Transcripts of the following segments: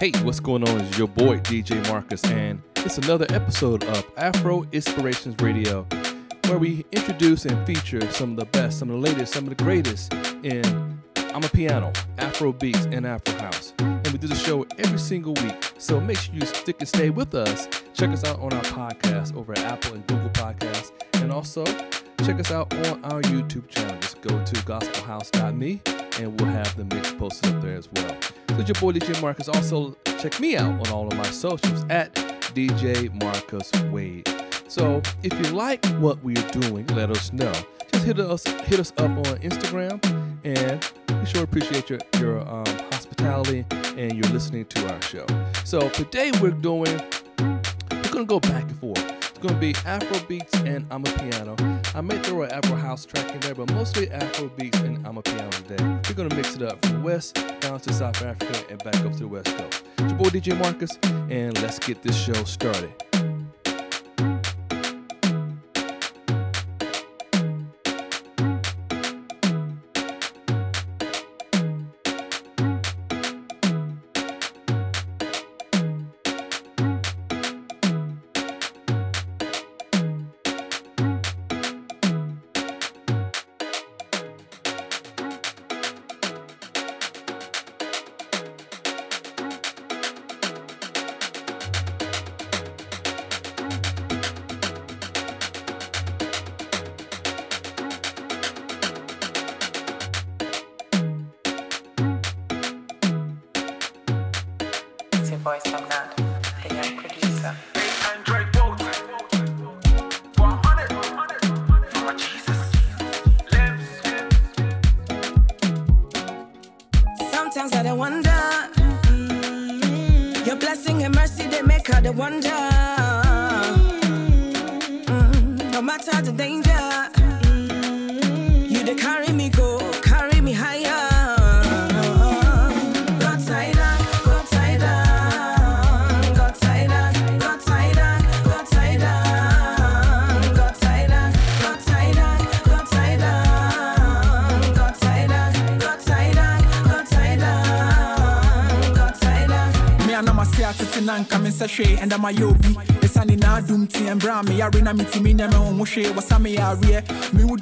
Hey, what's going on? It's your boy DJ Marcus, and it's another episode of Afro Inspirations Radio, where we introduce and feature some of the best, some of the latest, some of the greatest in Amapiano, Afro beats, and Afro house. And we do the show every single week, so make sure you stick and stay with us. Check us out on our podcast over at Apple and Google Podcasts, and also check us out on our YouTube channel. Just go to gospelhouse.me, and we'll have the mix posted up there as well. So it's your boy DJ Marcus. Also, check me out on all of my socials at DJ Marcus Wade. So if you like what we're doing, let us know. Just hit us hit us up on Instagram, and we sure appreciate your your um, hospitality and your listening to our show. So today we're doing we're gonna go back and forth. It's gonna be Afro beats and Amapiano. I may throw an Afro house track in there, but mostly Afro beats and Amapiano today. We're gonna mix it up from west down to South Africa and back up to the west coast. It's your boy DJ Marcus, and let's get this show started. voice hwee ɛnda ma yɛ obi ɛsiane naadom nti ɛmbra a meyare na metumi nyɛ me ho ho hwee wɔsa meyɛ areɛ me wo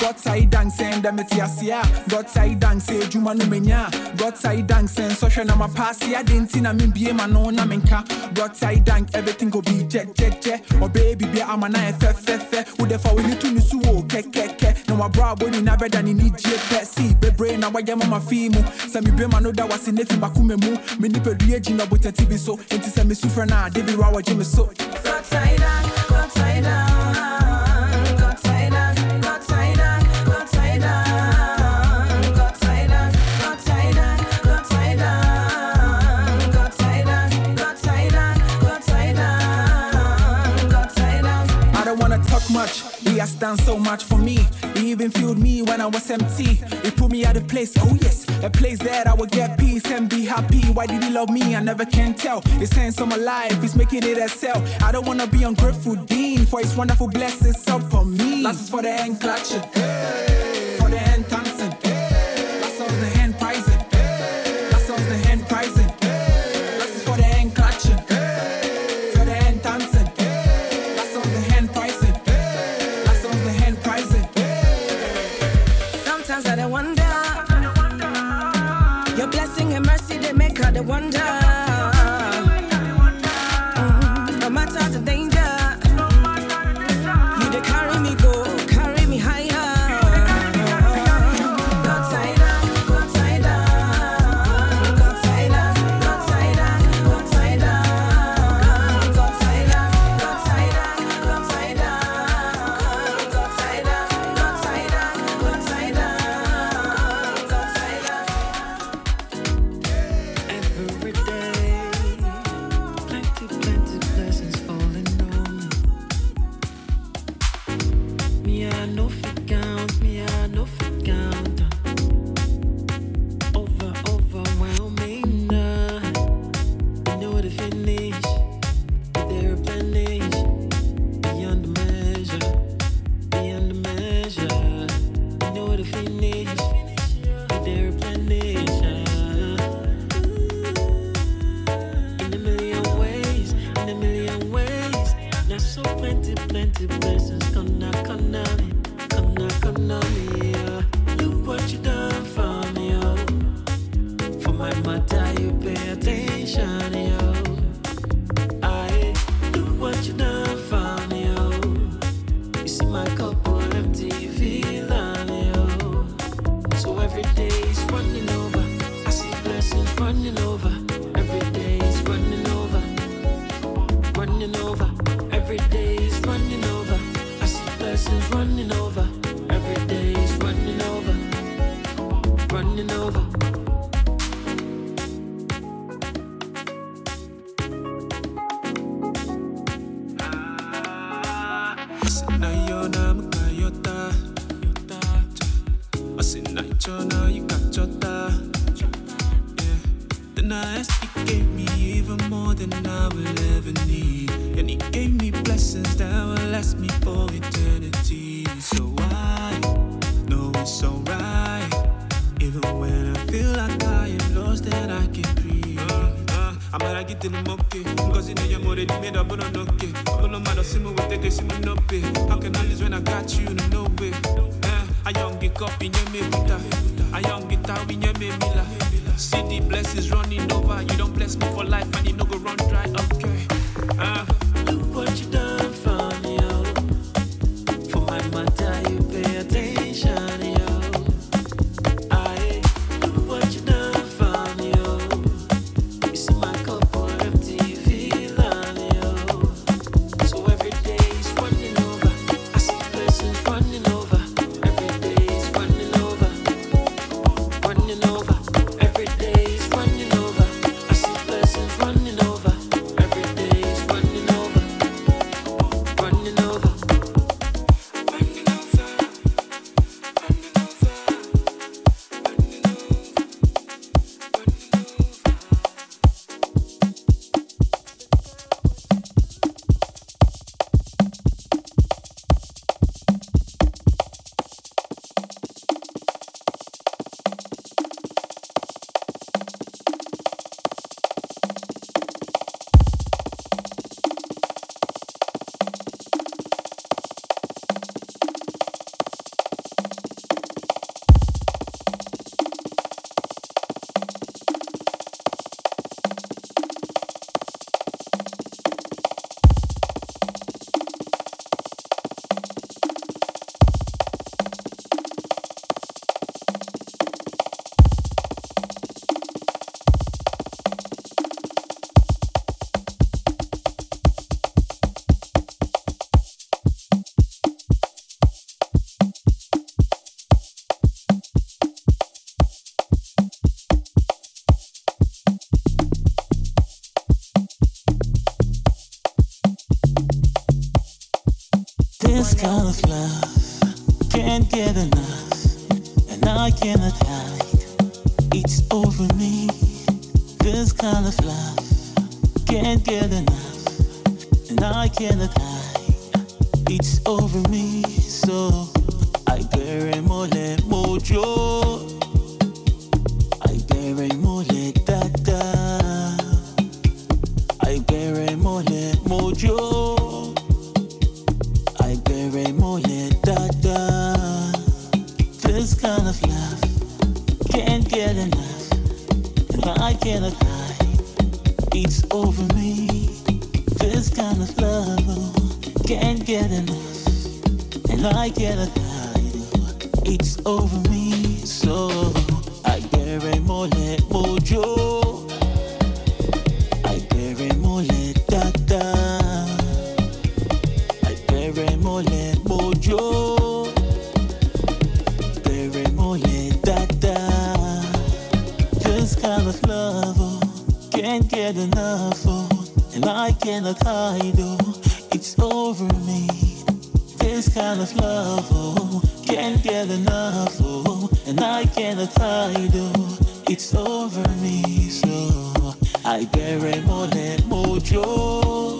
gɔtae dansɛ ndɛ mete aseɛ a gɔtae dansɛ adwuma no manya a gɔtae dansɛ nsɔhwɛ na mapaase ade nti na membie ma no na menka gɔtae dank everything go be gyɛgyɛgyɛ ɔbɛyɛ biribia ama na yɛ fɛfɛfɛ wode fa w'ani to ne so wɔ kɛkɛkɛ na wabrɛ abɔ nyina bɛda ne nigye pɛ si bebree na wayɛ mama fii mu sɛ mebie no da wase ne fi makoma mu me nipadua gyina botati bi so. Enti sɛ mesu frɛ no a de bi ra wɔgye me so Go tighter, go tighter, has done so much for me. He even filled me when I was empty. He put me at a place, oh yes, a place that I would get peace and be happy. Why did he love me? I never can tell. Saying so my life, he's making it excel. I don't wanna be ungrateful, Dean, for his wonderful blessings upon me. Last is for the hand clutching, for the hand dancing. of love, oh, can't get enough, oh, and I cannot hide, oh, it's over me. This kind of love, oh, can't get enough, oh, and I cannot hide, oh, it's over me, so I bury more than mojo.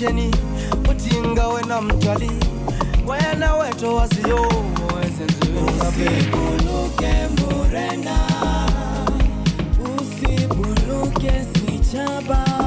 televisheni utinga we na mtali wena weto wasio Usibuluke murenda, usibuluke sichaba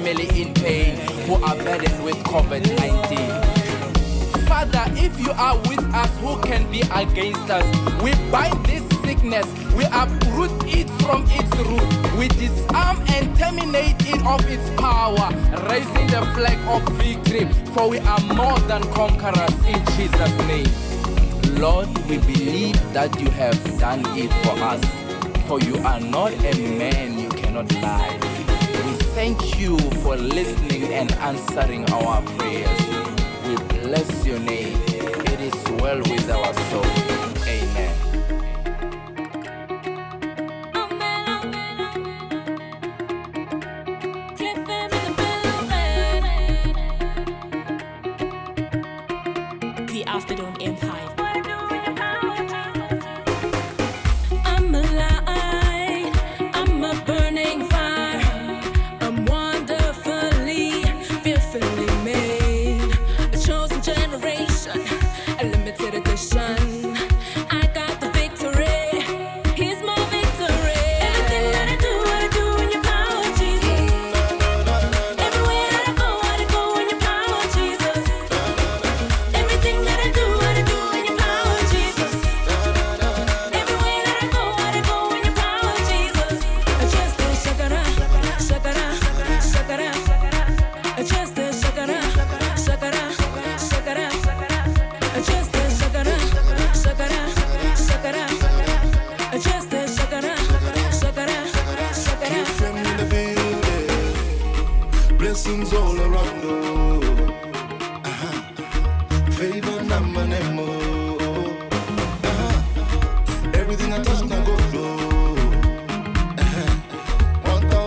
family in pain who are burdened with COVID 19. Father, if you are with us, who can be against us? We bind this sickness, we uproot it from its root, we disarm and terminate it of its power, raising the flag of victory, for we are more than conquerors in Jesus' name. Lord, we believe that you have done it for us, for you are not a man, you cannot lie. Thank you for listening and answering our prayers. We bless your name. It is well with our soul.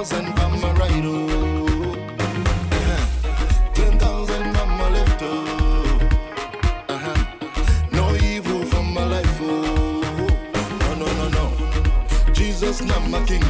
thousand on my right, oh. Ten thousand my left, oh. Uh-huh. No evil from my life, oh. No, no, no, no. Jesus, not my king.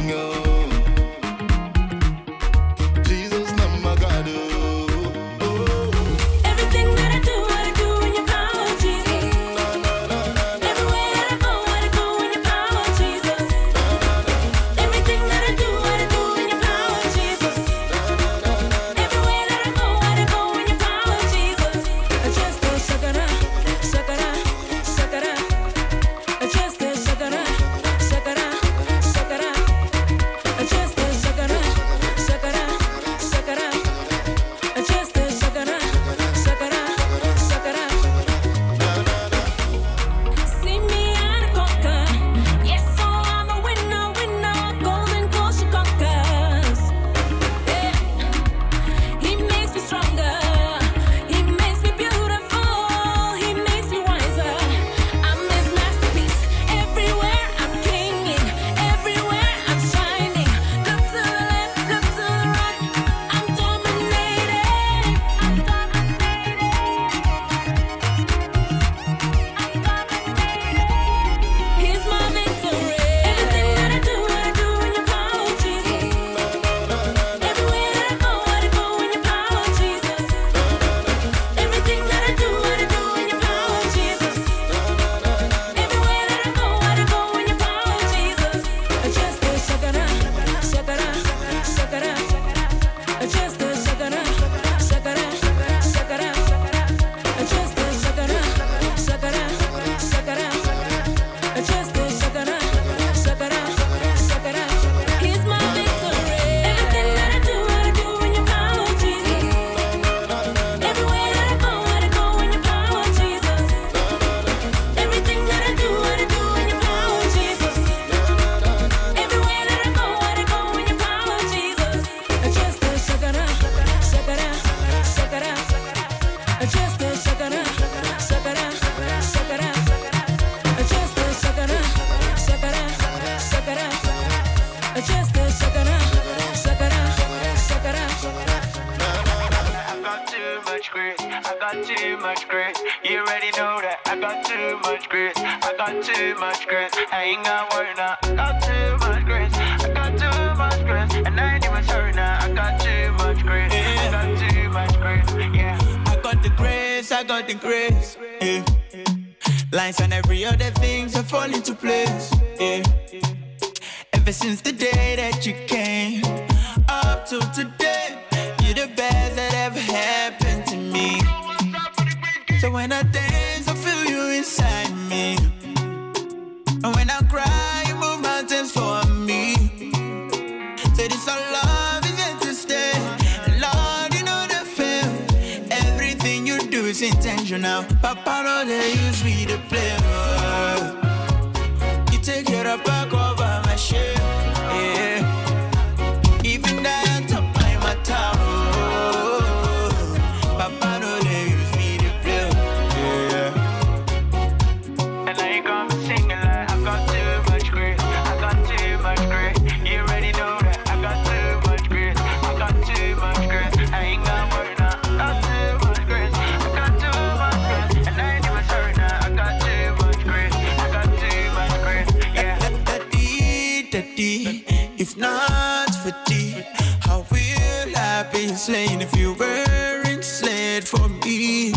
slain if you weren't slain for me.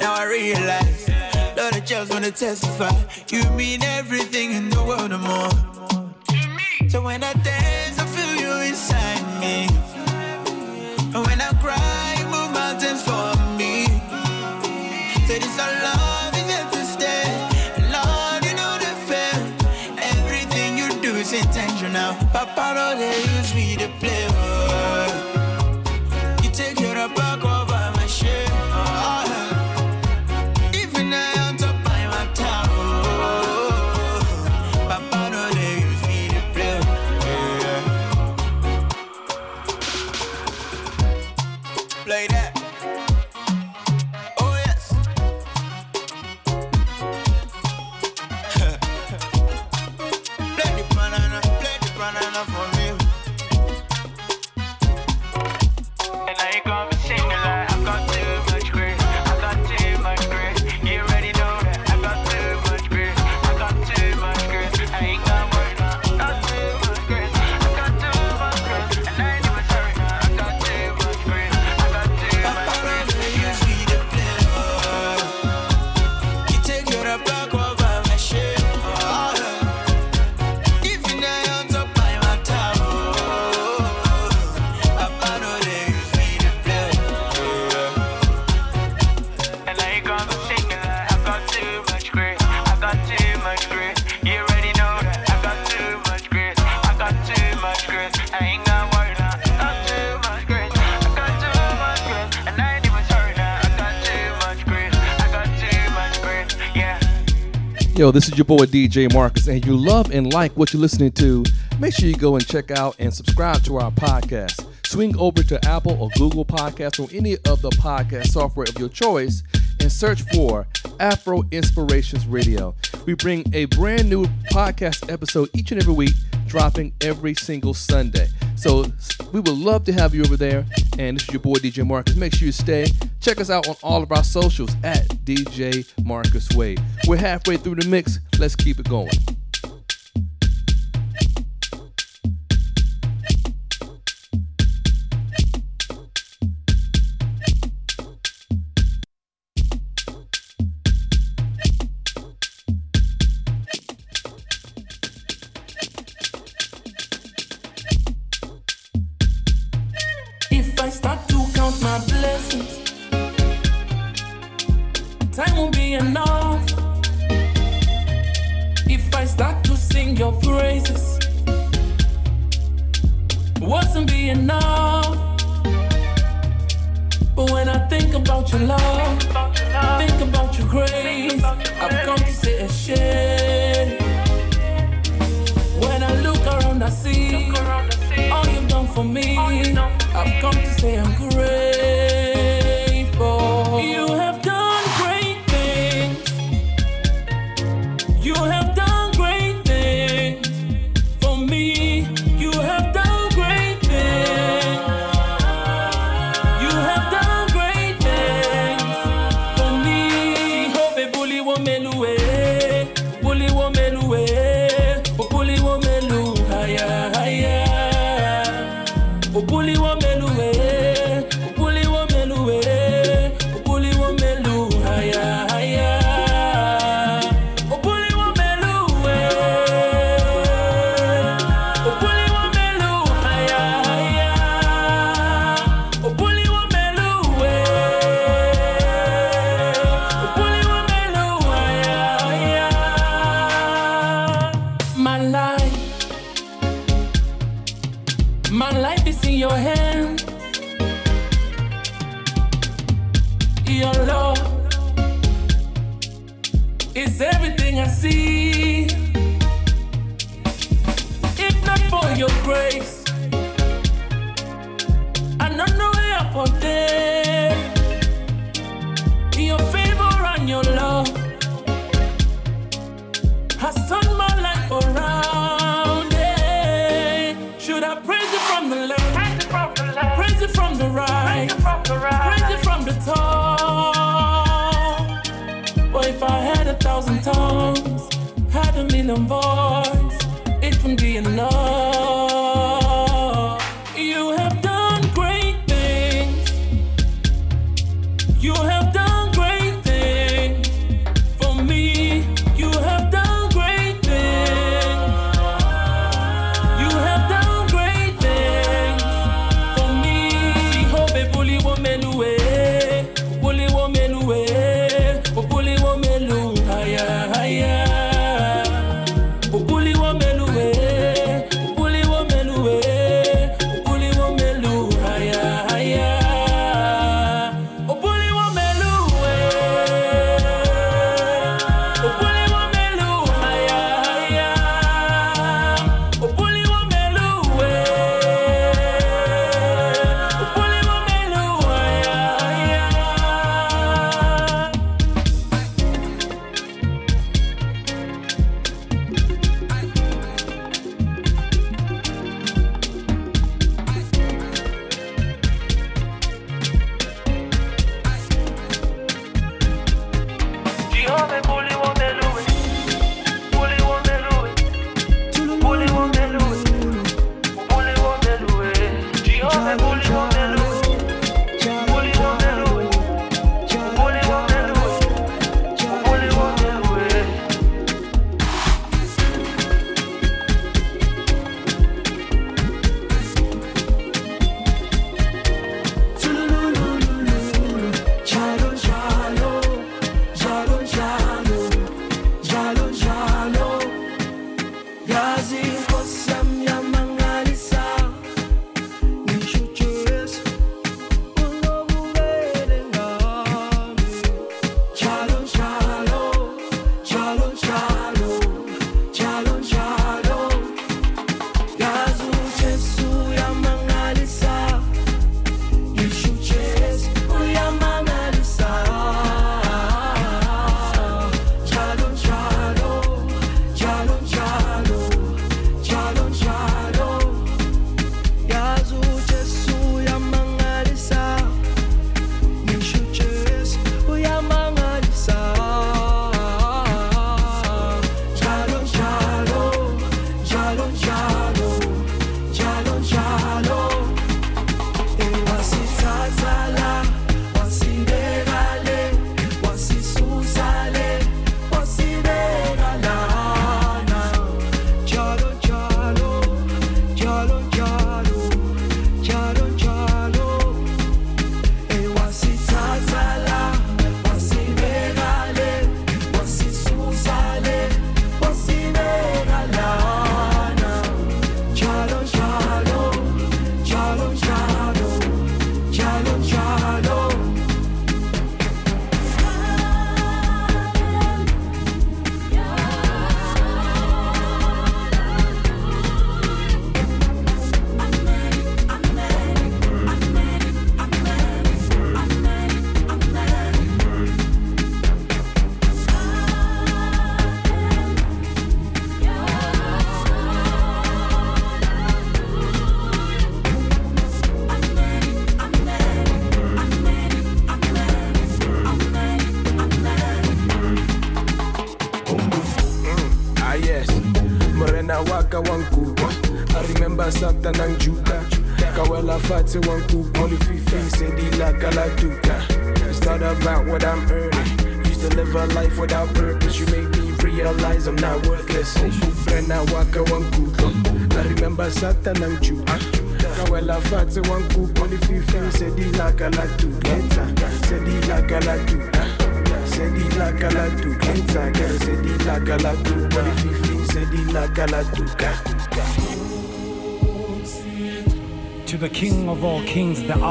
Now I realize, Lord, I just wanna testify. You mean everything in the world and more. to me. So when I dance, I feel you inside me. Yo, this is your boy DJ Marcus, and you love and like what you're listening to. Make sure you go and check out and subscribe to our podcast. Swing over to Apple or Google Podcasts or any of the podcast software of your choice and search for Afro Inspirations Radio. We bring a brand new podcast episode each and every week, dropping every single Sunday. So we would love to have you over there. And this is your boy DJ Marcus. Make sure you stay. Check us out on all of our socials at DJ Marcus Wade. We're halfway through the mix. Let's keep it going.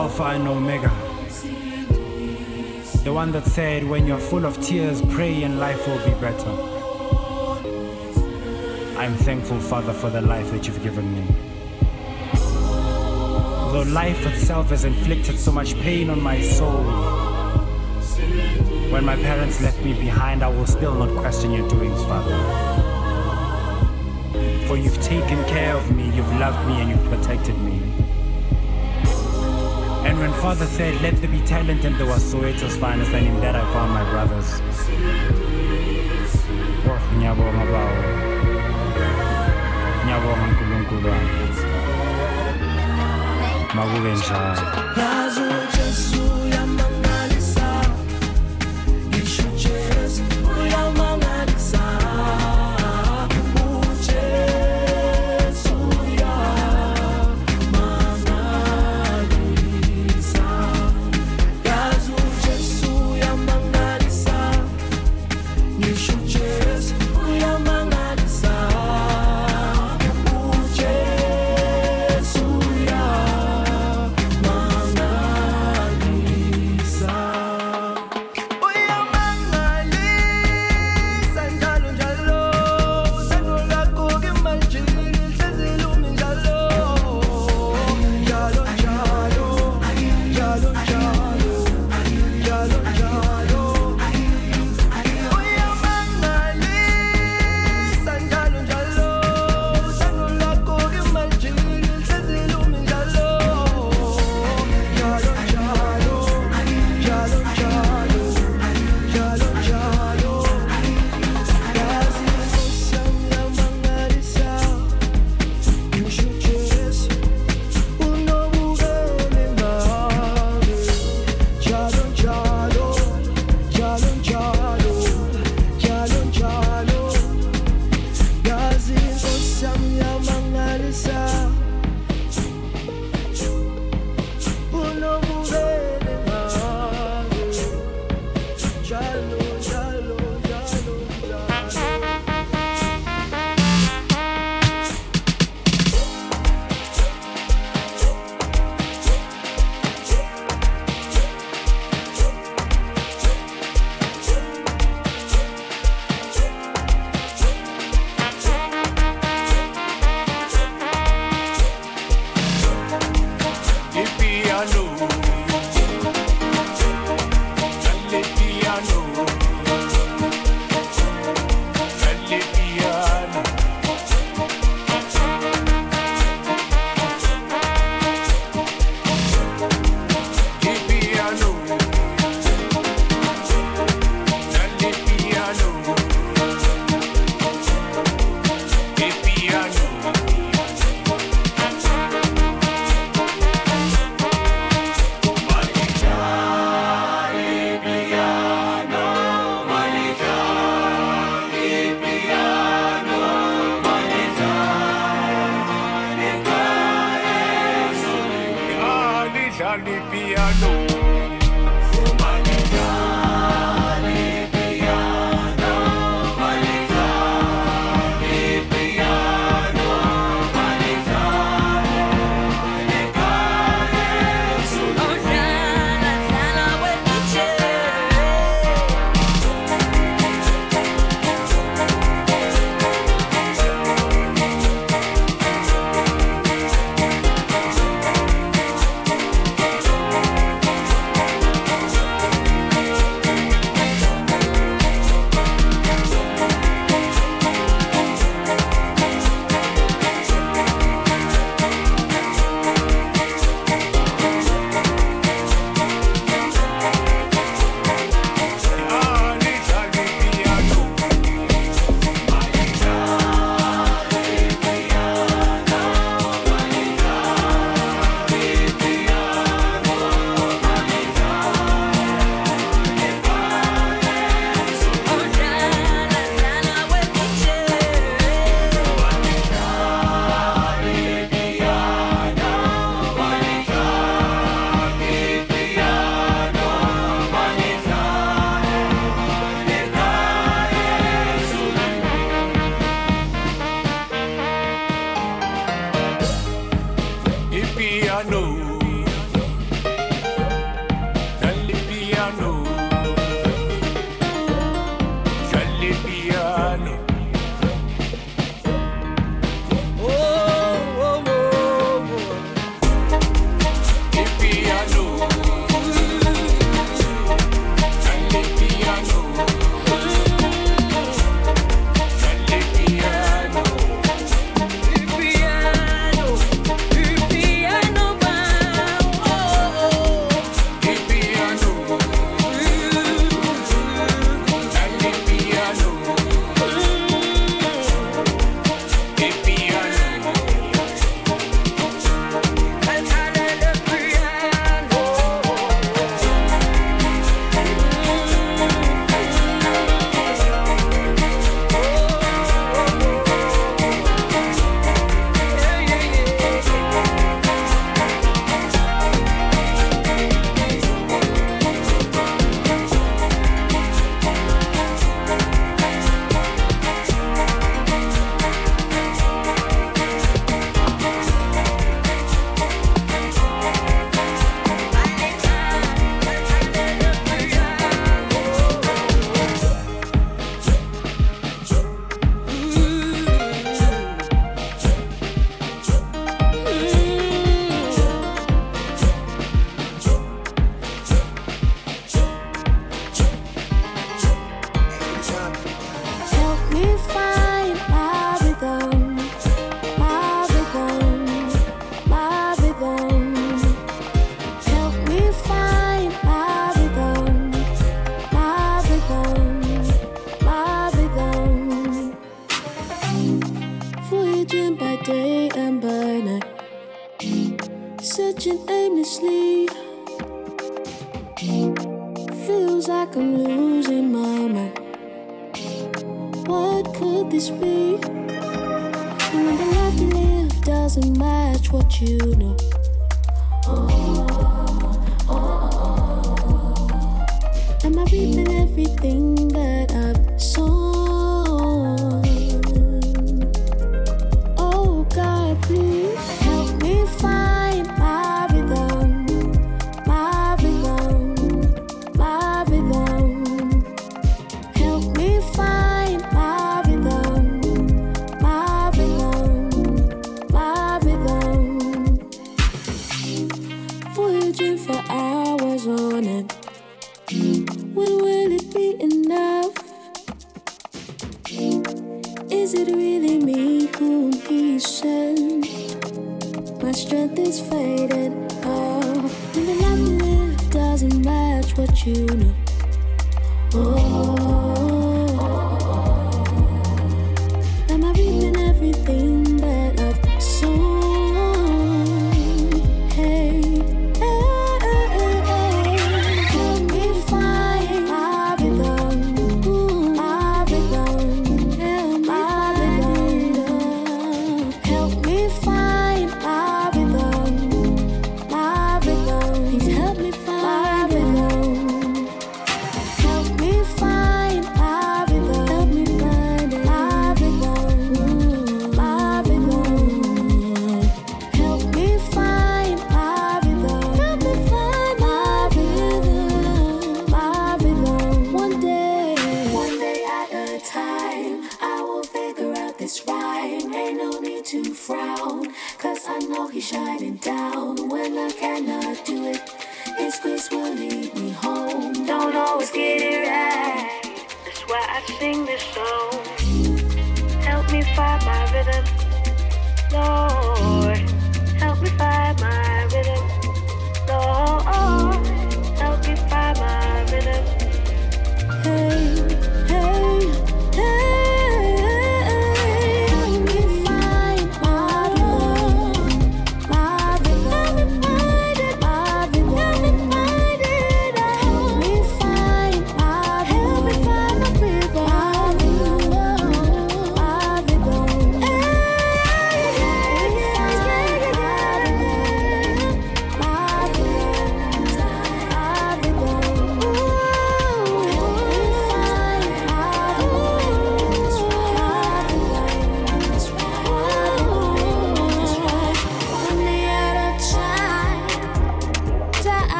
Alpha and Omega. The one that said, When you're full of tears, pray and life will be better. I'm thankful, Father, for the life that you've given me. Though life itself has inflicted so much pain on my soul, when my parents left me behind, I will still not question your doings, Father. For you've taken care of me, you've loved me, and you've protected me. Father said, Let there be talent, and there was Soweto's finest, and in that I found my brothers. Oh, ngiyabonga.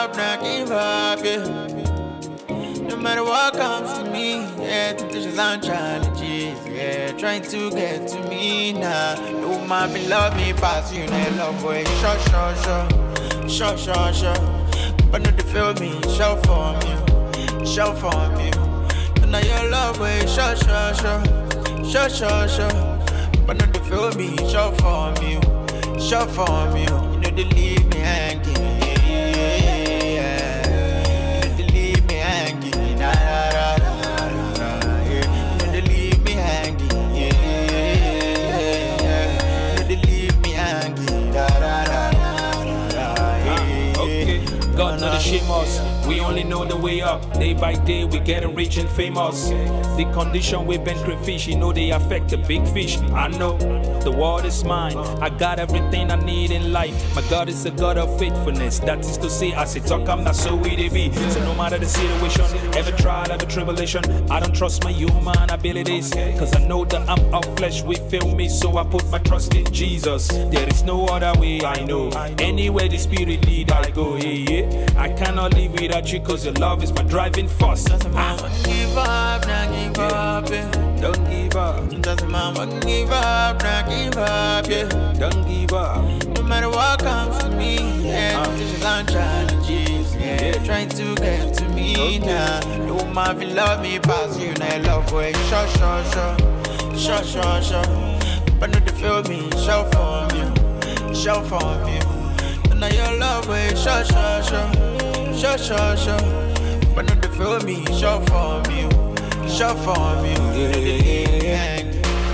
Up, not give up. Yeah. No matter what comes to me, yeah, temptations and challenges, yeah, trying to get to me now. No man be love me past you, no love way, sure, sure, sure, sure, sure, sure. But not to feel me, show for me, show for me. Now your love way, sure, sure, sure, sure, sure, sure. But not to feel me, show for me, show for me. You know they leave me hanging. God We only know the way up. Day by day, we getting rich and famous. The condition we been crayfish, you know they affect the big fish. I know the world is mine. I got everything I need in life. My God is a God of faithfulness. That is to say, as it talk, I'm not so we be. So no matter the situation, every trial, every tribulation, I don't trust my human abilities. Cause I know that I'm of flesh, we feel me, so I put my trust in Jesus. There is no other way I know. Anywhere the spirit lead, I go. Yeah, yeah. I cannot live without you, cause your love is my driving force. Ah. give up, not give up, yeah. Don't give up. Doesn't matter, give up, not give up, yeah. Don't give up. No matter what comes to me, yeah. Temptations and challenges, yeah. yeah. Trying to get to me now. The woman feel love me past you, now love way. Sure, sure, sure. Sure, sure, sure. But not to feel me, show for you. Show for you. Now your love way. Sure, sure, sure. Sure, sure, sure. But not to feel me, show for you. Show for you. Yeah.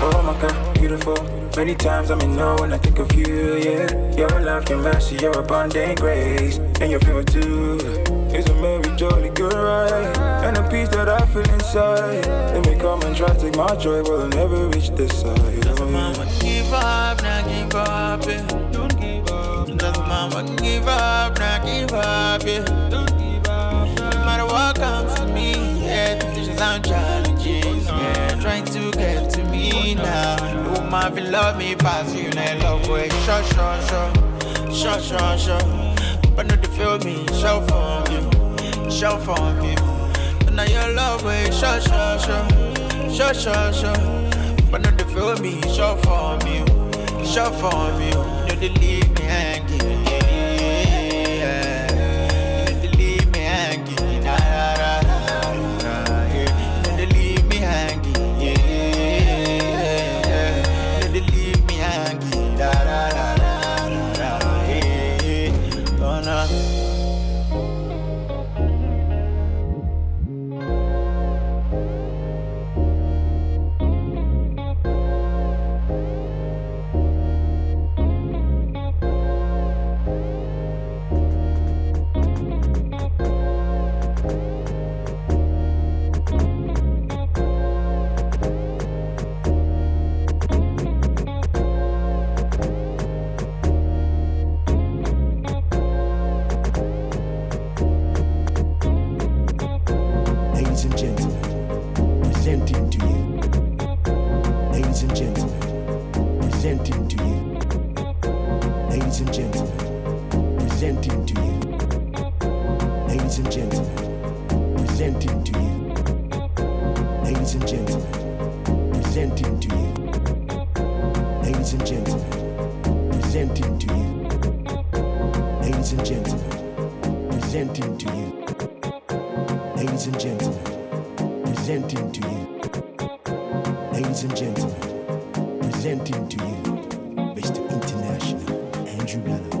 Oh my god, beautiful. Many times I'm in know when I think of you, yeah. Your love, your mercy, your abundant grace, and your favor too. It's a merry, jolly good ride, and a peace that I feel inside. Let me come and try to take my joy, but I'll never reach this side. Oh, yeah. Give up, now give up, yeah. Give up. Doesn't give up, now give up, yeah. Don't give up. No matter what comes to me, yeah. Temptations and challenges, yeah. Trying to get to me now. The woman feel love me past you, now you love way. Sure, sure, sure. Sure, sure, sure. But not to feel me, show for you. Show for you. Now your love way, sure, sure, sure. Sure, sure, sure. But not to feel me, show for me, show for. You need to leave me hanging. Presenting to you. Ladies and gentlemen, presenting to you. Ladies and gentlemen, presenting to you. Ladies and gentlemen, presenting to you Mr. International Andrew Bello.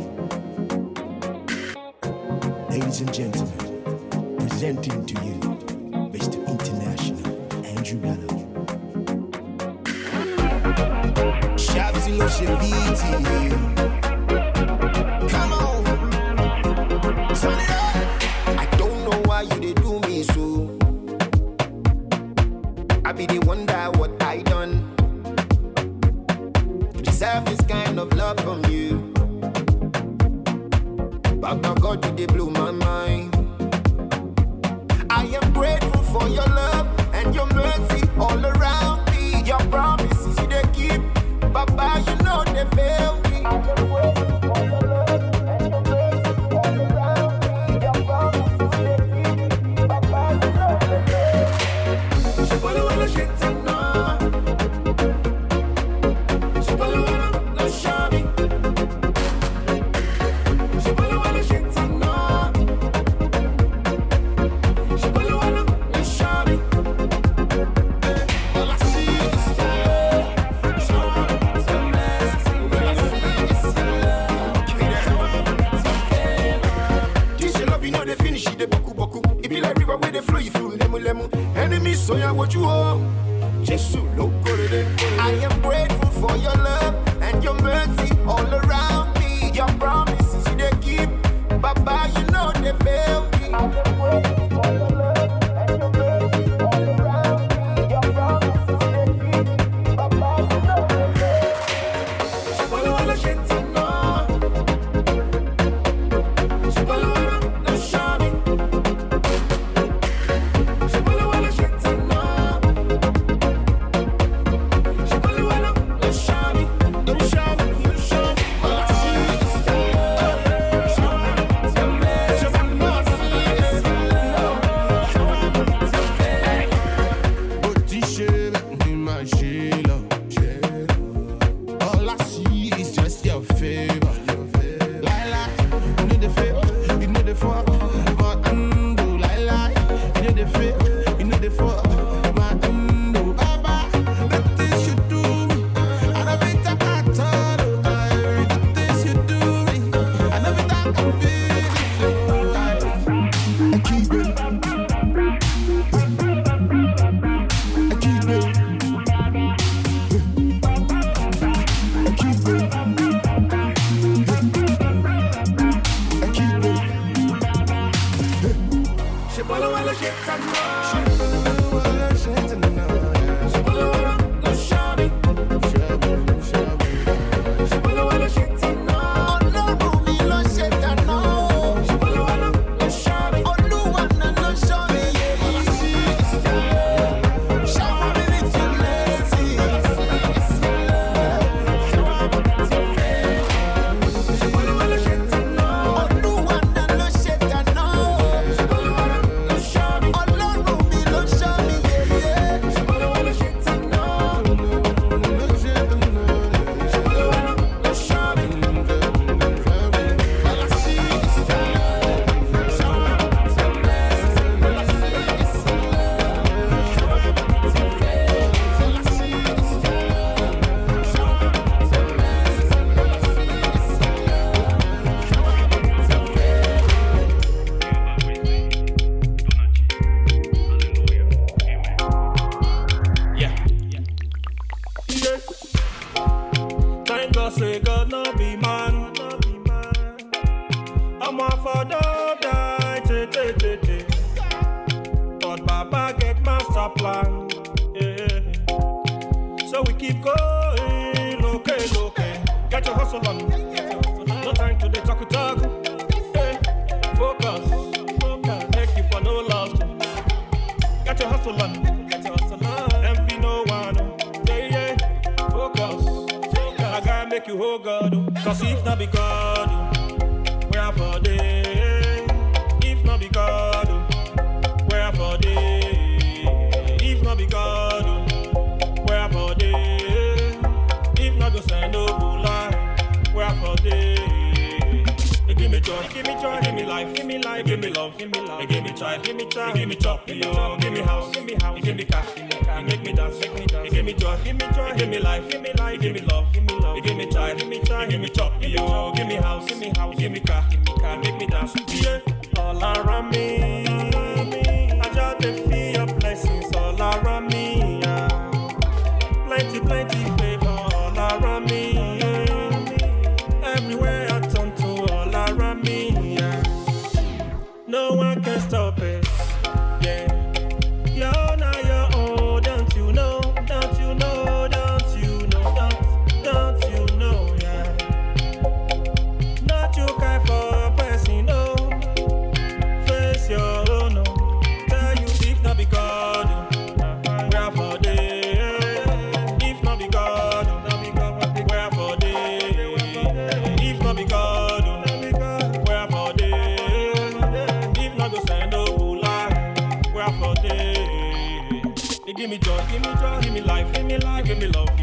Me give me life, me life, give me love,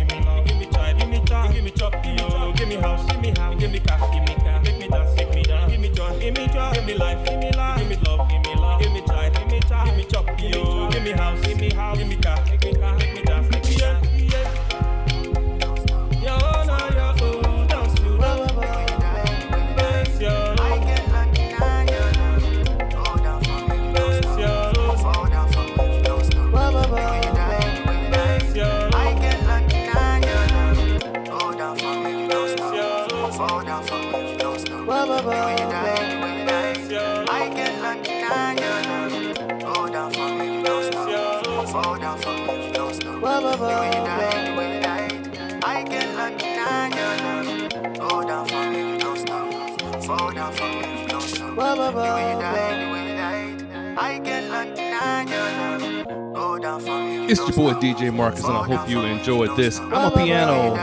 It's your boy DJ Marcus, and I hope you enjoyed this. Amapiano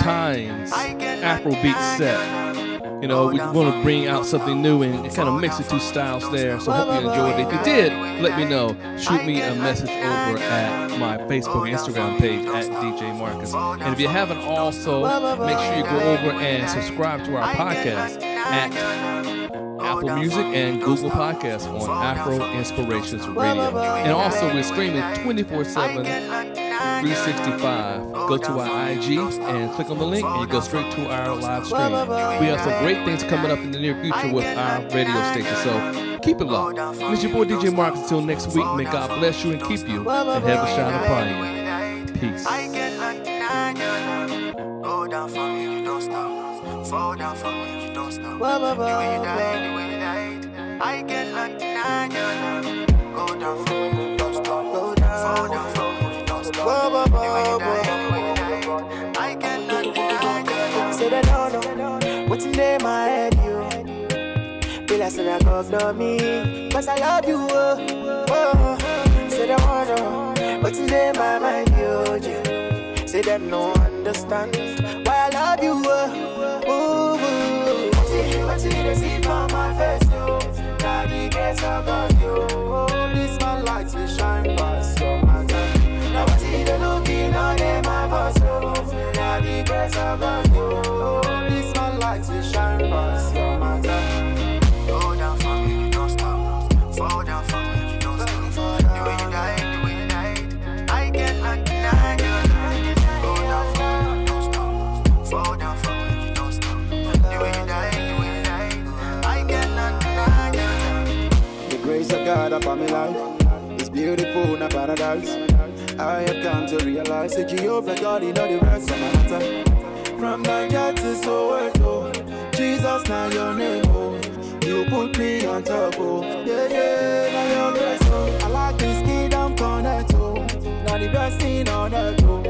times Afrobeat set. You know, we want to bring out something new and kind of mix the two styles there. So hope you enjoyed it. If you did, let me know. Shoot me a message over at my Facebook and Instagram page at DJ Marcus. And if you haven't also, make sure you go over and subscribe to our podcast at Apple Music and Google Podcasts on Afro Inspirations Radio. And also, we're streaming 24 7, 365. Go to our IG and click on the link, and you go straight to our live stream. We have some great things coming up in the near future with our radio station, so keep it locked. It's your boy DJ Marcus. Until next week, may God bless you and keep you, and heaven shine upon you. Peace. Go down for me, you don't stop. Fall down for me, you don't stop. The way you die, the way you die. I cannot deny your love. Go down for me, you don't stop. Go down, fall down for me, you don't stop. The way you die, the way you die. I cannot deny your love. Say that no, no, what's in my head, you? Feel like say I go ignore me, cause I love you, oh, oh. Say that one, no, what's in my mind, you. Say them no understand why I love you, oh. What's it, they see from my face, yo? Now the grace of God, yo. Oh, this will shine past. Now they looking on them, my yo. Now the grace of God, yo. This man lights will shine past God upon my life is beautiful in a paradise. I have come to realize that Jehovah God, you know the rest of my matter. From Niger to Soweto, Jesus, now your name, oh. You put me on top, oh. Yeah, yeah, now your grace, oh. I like this kingdom connect, oh. Now the best thing on earth, oh.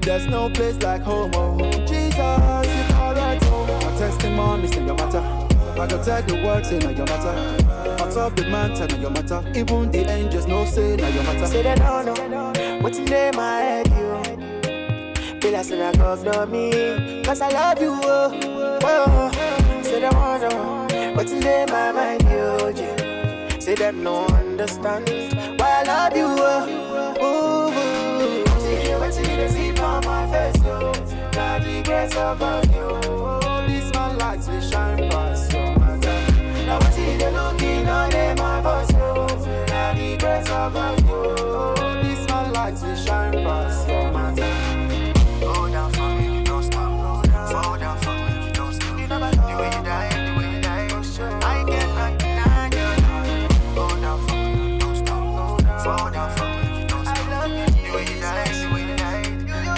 There's no place like home, oh. Jesus, you call right home. Oh. My testimony say your matter. I go tell the world say now your matter. Top the mountain now your matter. Even the angels no say now your matter. Say they don't know what's in there my head, you. Feel like say I go ignore me, cause I love you, oh. oh. Say they wanna oh. what's in there my mind, you. Yeah. Say them no understand why I love you, oh. oh, oh. See you, in the see from my face, yo. God, the grace of God, yo. God, of God, yo. Oh, this lights will shine past your matter. Go down for me, you don't stop. Fall down for me, you don't stop. The way you die, the way you die, oh, I cannot deny you. Go down for me, you don't stop. Fall down for me, you don't stop. The way you die, the way you die,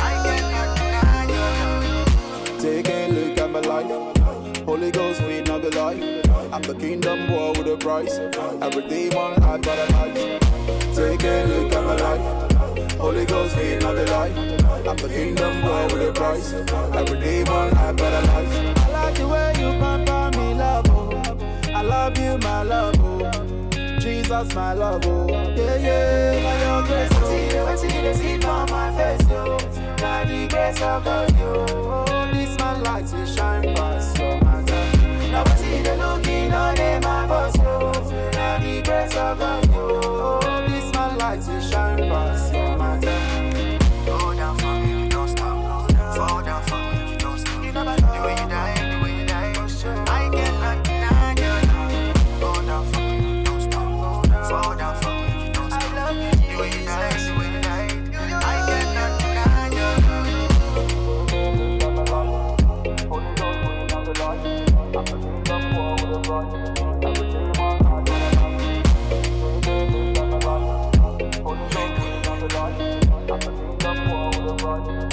I cannot deny you. Take a look at my life. Holy Ghost feed not the life. I'm the kingdom boy with a price. Every demon I got a life. Take a look at my life. Holy Ghost feed not the life. I'm the kingdom boy with a price. Every demon I got a life. I like the way you pamper me, love. Oh. I love you, my love. Oh. Jesus, my love. Oh. Yeah, yeah, by your grace. Oh. See Oh. you, see the see from my face, yo. God, the grace of God, yo. Oh, this man lights will shine past your matter. Now I see the looking on them, my voice, yo. God, the grace of God, lights will shine past. Lord.